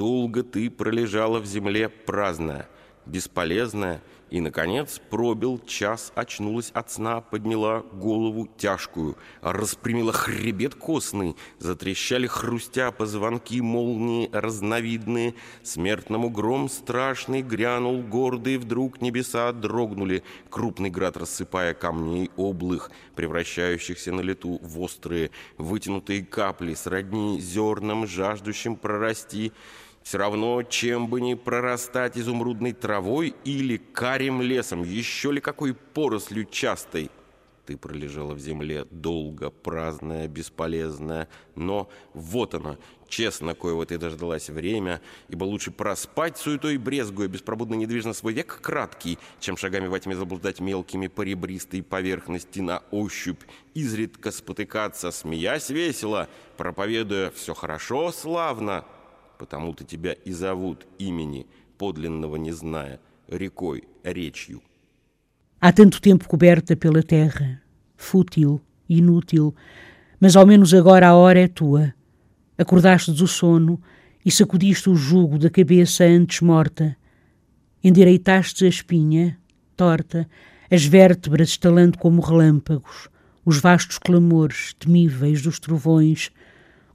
Долго ты пролежала в земле праздная, бесполезная, и, наконец, пробил час, очнулась от сна, подняла голову тяжкую, распрямила хребет костный, затрещали хрустя позвонки молнии разновидные, смертному гром страшный грянул гордый, вдруг небеса дрогнули, крупный град рассыпая камней облых, превращающихся на лету в острые, вытянутые капли, сродни зернам, жаждущим прорасти, все равно, чем бы ни прорастать изумрудной травой или карим лесом, еще ли какой порослью частой. Ты пролежала в земле долго, праздная, бесполезная, но вот оно, честно, коего ты дождалась время, ибо лучше проспать суетой брезгуя, беспробудно недвижно свой век краткий, чем шагами во тьме заблуждать мелкими по ребристой поверхности на ощупь, изредка спотыкаться, смеясь весело, проповедуя «все хорошо, славно», потому-то тебя и зовут имени, подлинного не зная, рекой, речью. Há tanto tempo coberta pela terra, fútil, inútil, mas ao menos agora a hora é tua. Acordaste do sono e sacudiste o jugo da cabeça antes morta. Endireitaste a espinha, torta, as vértebras estalando como relâmpagos, os vastos clamores temíveis dos trovões,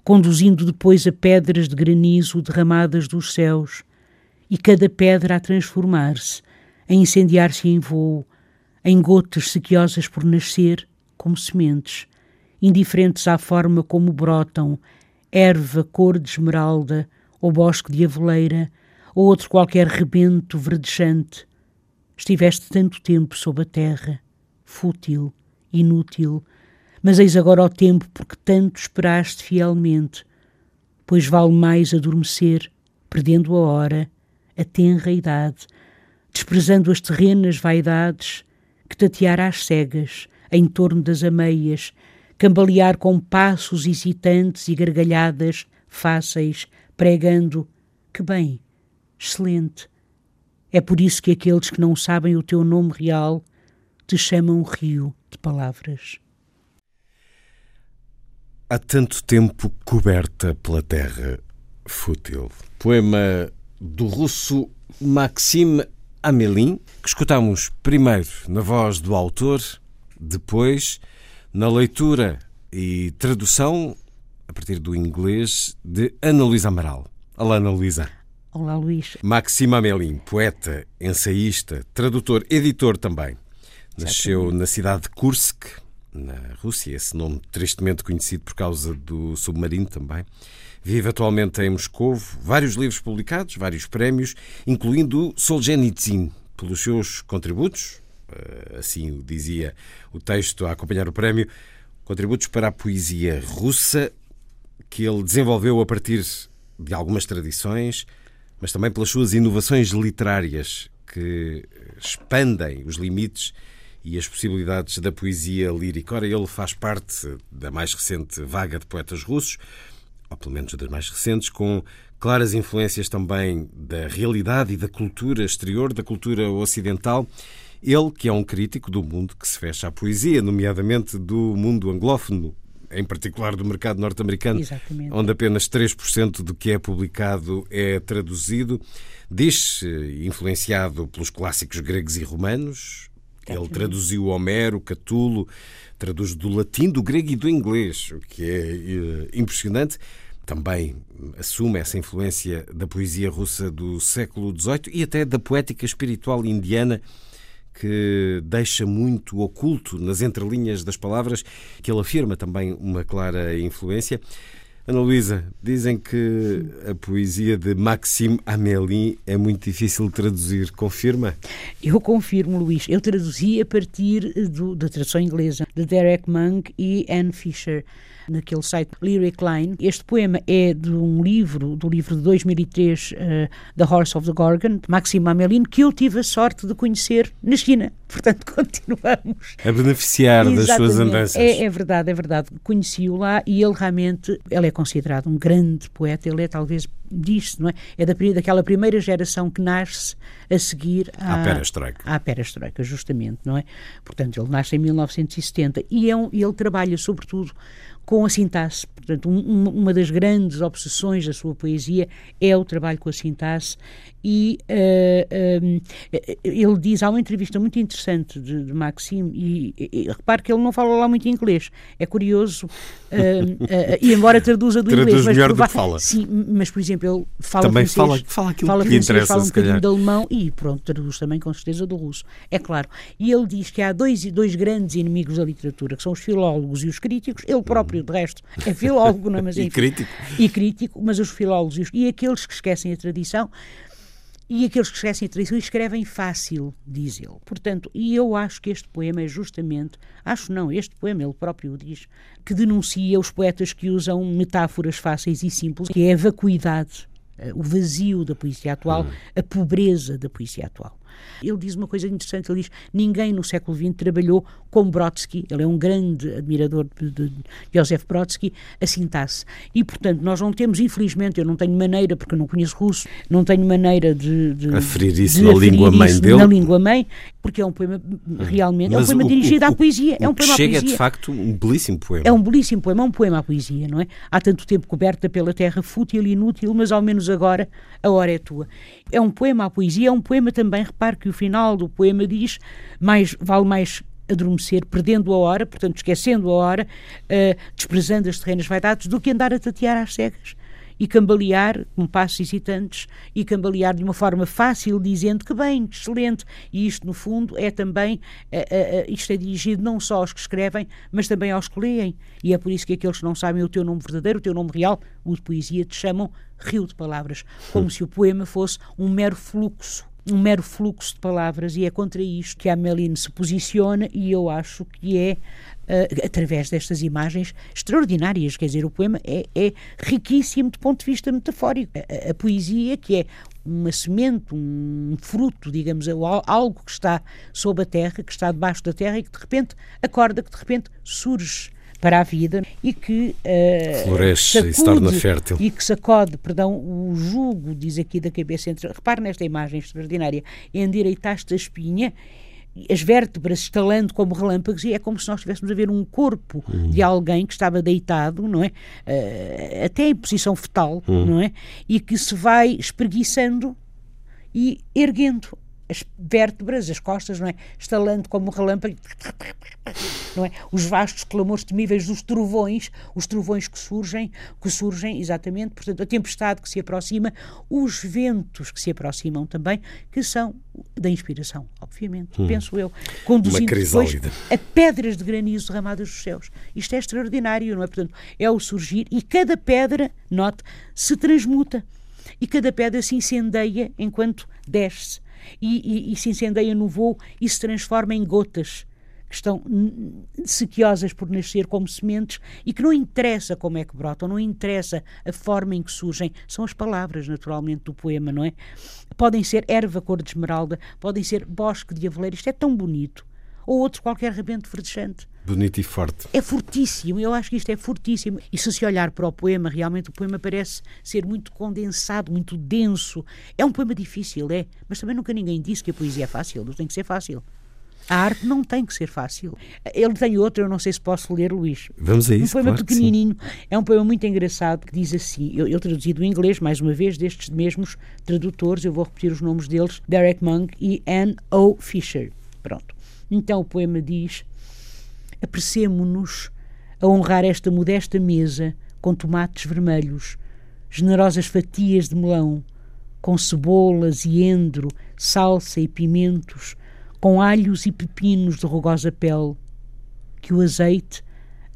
conduzindo depois a pedras de granizo derramadas dos céus, e cada pedra a transformar-se, a incendiar-se em voo, em gotas sequiosas por nascer, como sementes, indiferentes à forma como brotam, erva cor de esmeralda, ou bosque de aveleira, ou outro qualquer rebento verdejante. Estiveste tanto tempo sob a terra, fútil, inútil, mas eis agora o tempo porque tanto esperaste fielmente, pois vale mais adormecer, perdendo a hora, a tenra idade, desprezando as terrenas vaidades, que tatear às cegas, em torno das ameias, cambalear com passos hesitantes e gargalhadas fáceis, pregando que bem, excelente. É por isso que aqueles que não sabem o teu nome real te chamam rio de palavras. Há tanto tempo coberta pela terra fútil. Poema do russo Maxim Amelin, que escutamos primeiro na voz do autor, depois na leitura e tradução, a partir do inglês, de Ana Luísa Amaral. Olá, Ana Luísa. Olá, Luís. Maxim Amelin, poeta, ensaísta, tradutor, editor também. Nasceu Exatamente. na cidade de Kursk, na Rússia, esse nome tristemente conhecido por causa do submarino também. Vive atualmente em Moscou, vários livros publicados, vários prémios, incluindo Solzhenitsyn, pelos seus contributos, eh, assim dizia o texto a acompanhar o prémio, contributos para a poesia russa que ele desenvolveu a partir de algumas tradições, mas também pelas suas inovações literárias que expandem os limites e as possibilidades da poesia lírica. Ora, ele faz parte da mais recente vaga de poetas russos, ou pelo menos das mais recentes, com claras influências também da realidade e da cultura exterior, da cultura ocidental. Ele, que é um crítico do mundo que se fecha à poesia, nomeadamente do mundo anglófono, em particular do mercado norte-americano, onde apenas 3% do que é publicado é traduzido, diz influenciado pelos clássicos gregos e romanos, ele traduziu Homero, Catulo, traduz do latim, do grego e do inglês, o que é uh, impressionante. Também assume essa influência da poesia russa do século XVIII e até da poética espiritual indiana, que deixa muito oculto nas entrelinhas das palavras, que ele afirma também uma clara influência. Ana Luísa, dizem que a poesia de Maxime Amélie é muito difícil de traduzir. Confirma? Eu confirmo, Luís. Eu traduzi a partir do, da tradução inglesa de Derek Monk e Anne Fisher naquele site Lyric Line. Este poema é de um livro, do livro de 2003, uh, The Horse of the Gorgon, de Maxime Amelin, que eu tive a sorte de conhecer na China. Portanto, continuamos. A beneficiar Exatamente. das suas andanças. É, é verdade, é verdade. Conheci-o lá e ele realmente, ele é considerado um grande poeta, ele é talvez disso, não é? É da, daquela primeira geração que nasce a seguir à, à perestroika. À perestroika, justamente, não é? Portanto, ele nasce em 1970 e é um, ele trabalha sobretudo com a sintaxe. Portanto, um, uma das grandes obsessões da sua poesia é o trabalho com a sintaxe e uh, um, ele diz, há uma entrevista muito interessante de, de Maxime e, e, repare que ele não fala lá muito inglês, é curioso uh, uh, e embora traduza do Traduz inglês, mas melhor do que fala. Sim, mas por exemplo, ele fala também francês, fala, fala aquilo fala que francês, interessa, fala um bocadinho calhar. de alemão e pronto, traduz também com certeza do russo, é claro. E ele diz que há dois, dois grandes inimigos da literatura, que são os filólogos e os críticos, ele próprio, de resto, é filólogo, não é? Mas, e crítico. E crítico, mas os filólogos e, os, e aqueles que esquecem a tradição e aqueles que esquecem a tradição escrevem fácil, diz ele. Portanto, e eu acho que este poema é justamente, acho não, este poema ele próprio o diz, que denuncia os poetas que usam metáforas fáceis e simples, que é a vacuidade, eh, o vazio da poesia atual, hum. a pobreza da poesia atual. Ele diz uma coisa interessante, ele diz, ninguém no século XX trabalhou como Brodsky, ele é um grande admirador de, de Joseph Brodsky, a sintaxe. E, portanto, nós não temos, infelizmente, eu não tenho maneira, porque eu não conheço russo, não tenho maneira de... de aferir isso na língua-mãe dele. Na língua-mãe, porque é um poema realmente, Mas é um poema o, dirigido o, à poesia. É um poema chega à poesia. é, de facto, um belíssimo poema. É um belíssimo poema, é um poema à poesia, não é? Há tanto tempo coberta pela terra, fútil e inútil, mas ao menos agora a hora é tua. É um poema à poesia, é um poema também, repare que o final do poema diz, mais, vale mais adormecer, perdendo a hora, portanto esquecendo a hora, uh, desprezando as terrenas vaidades, do que andar a tatear às cegas e cambalear com passos hesitantes e cambalear de uma forma fácil, dizendo que bem, excelente. E isto, no fundo, é também, uh, uh, isto é dirigido não só aos que escrevem, mas também aos que leem. E é por isso que aqueles que não sabem o teu nome verdadeiro, o teu nome real, o de poesia, te chamam rio de palavras, como se o poema fosse um mero fluxo um mero fluxo de palavras e é contra isto que a Ameline se posiciona e eu acho que é uh, através destas imagens extraordinárias, quer dizer, o poema é, é riquíssimo do ponto de vista metafórico. A, a, poesia, que é uma semente, um fruto, digamos, algo que está sob a terra, que está debaixo da terra e que de repente acorda, que de repente surge para a vida e que uh, floresce sacude, e se torna fértil. E que sacode, perdão, o jugo, diz aqui da cabeça entre. Repare nesta imagem extraordinária. Endireitaste a espinha as vértebras estalando como relâmpagos e é como se nós estivéssemos a ver um corpo uhum. de alguém que estava deitado, não é? Uh, até em posição fetal, uhum. não é? E que se vai espreguiçando e erguendo as vértebras, as costas, não é? Estalando como um relâmpago, não é? Os vastos clamores temíveis dos trovões, os trovões que surgem, que surgem exatamente, portanto, a tempestade que se aproxima, os ventos que se aproximam também, que são da inspiração, obviamente, hum. penso eu, conduzindo depois a pedras de granizo derramadas dos céus. Isto é extraordinário, não é? Portanto, é o surgir e cada pedra, note, se transmuta e cada pedra se incendeia enquanto desce e, e, e se incendeia no voo e se transforma em gotas que estão sequiosas por nascer como sementes e que não interessa como é que brotam, não interessa a forma em que surgem, são as palavras, naturalmente, do poema, não é? Podem ser erva cor de esmeralda, podem ser bosque de aveleiro, isto é tão bonito. Ou outro qualquer rebento verdejante. Bonito e forte. É fortíssimo, eu acho que isto é fortíssimo. E se se olhar para o poema, realmente o poema parece ser muito condensado, muito denso. É um poema difícil, é, mas também nunca ninguém disse que a poesia é fácil, não tem que ser fácil. A arte não tem que ser fácil. Ele tem outro, eu não sei se posso ler, Luís. Vamos a isso. Um poema claro pequenininho. É um poema muito engraçado que diz assim: eu, eu traduzi do inglês, mais uma vez, destes mesmos tradutores, eu vou repetir os nomes deles: Derek Monk e Anne O. Fisher. Pronto. Então o poema diz apressemo-nos a honrar esta modesta mesa com tomates vermelhos, generosas fatias de melão, com cebolas e endro, salsa e pimentos, com alhos e pepinos de rugosa pele, que o azeite,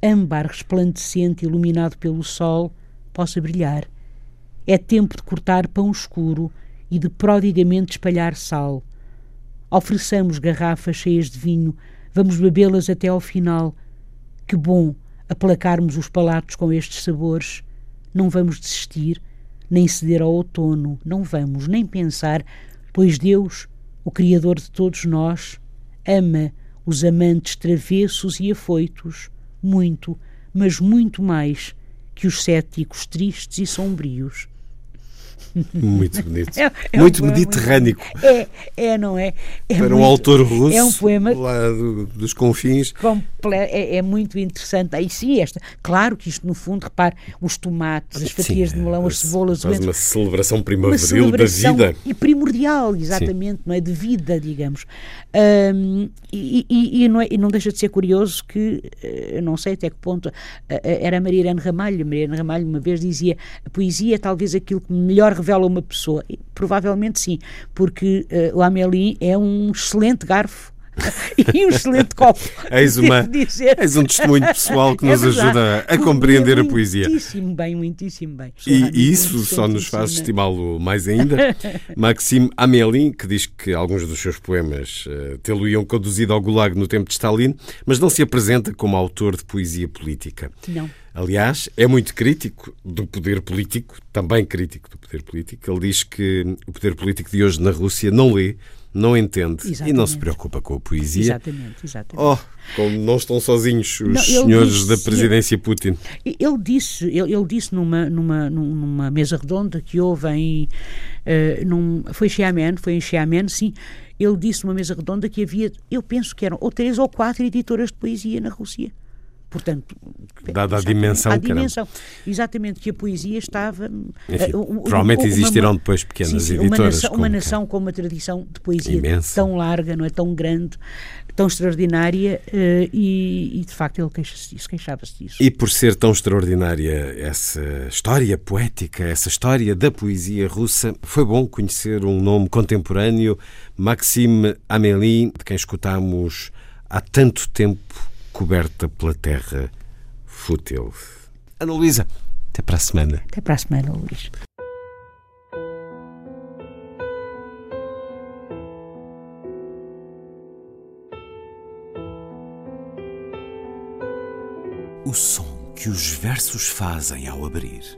âmbar resplandecente iluminado pelo sol, possa brilhar. É tempo de cortar pão escuro e de prodigamente espalhar sal. Ofereçamos garrafas cheias de vinho, vamos bebê-las até ao final. Que bom aplacarmos os palatos com estes sabores. Não vamos desistir, nem ceder ao outono, não vamos nem pensar, pois Deus, o Criador de todos nós, ama os amantes travessos e afoitos, muito, mas muito mais que os céticos tristes e sombrios. Muito bonito. É, é muito um mediterrâneo. É, é, não é? é Para muito... um autor russo é um poema lá do, dos confins. É, é, muito interessante. Aí sim, esta. Claro que isto, no fundo, repare, os tomates, as fatias sim, de melão, as cebolas. Faz uma celebração primaveril uma celebração da vida. E primordial, exatamente, sim. não é? De vida, digamos. Um, e, e, e, não é, e, não deixa de ser curioso que, eh, não sei até que ponto, eh, eh, era a Maria Irene Ramalho. Maria Irene Ramalho uma vez dizia a poesia é talvez aquilo que melhor revela uma pessoa. Provavelmente sim, porque uh, é um excelente garfo e um excelente copo. Eis, uma, eis um testemunho pessoal que é nos ajuda a compreender a poesia. Muitíssimo bem, muitíssimo bem. E, e isso só nos faz estimá-lo mais ainda. Maxime Amelin, que diz que alguns dos seus poemas uh, tê-lo iam conduzido ao Gulag no tempo de Stalin, mas não se apresenta como autor de poesia política. Não. Aliás, é muito crítico do poder político, também crítico do poder político. Ele diz que o poder político de hoje na Rússia não lê não entende exatamente. e não se preocupa com a poesia. Exatamente, exatamente. Oh, como não estão sozinhos os não, senhores disse, da presidência ele, Putin. Ele disse, ele, ele, disse numa, numa, numa mesa redonda que houve em. Uh, num, foi Xiamen, foi em Xiamen, sim. Ele disse numa mesa redonda que havia, eu penso que eram ou três ou quatro editoras de poesia na Rússia. Portanto, dada a dimensão, a dimensão exatamente que a poesia estava. Enfim, uh, provavelmente uma, existirão depois pequenas sim, sim, editoras. Uma nação, uma nação com uma tradição de poesia imensa. tão larga, não é tão grande, tão extraordinária uh, e, e, de facto ele queixa-se disso, queixava-se disso. E por ser tão extraordinária essa história poética, essa história da poesia russa, foi bom conhecer um nome contemporâneo, Maxime Amélie, de quem escutamos há tanto tempo coberta pela terra fútil. Ana Luísa, até para a semana. Até para a semana, Luís. O som que os versos fazem ao abrir.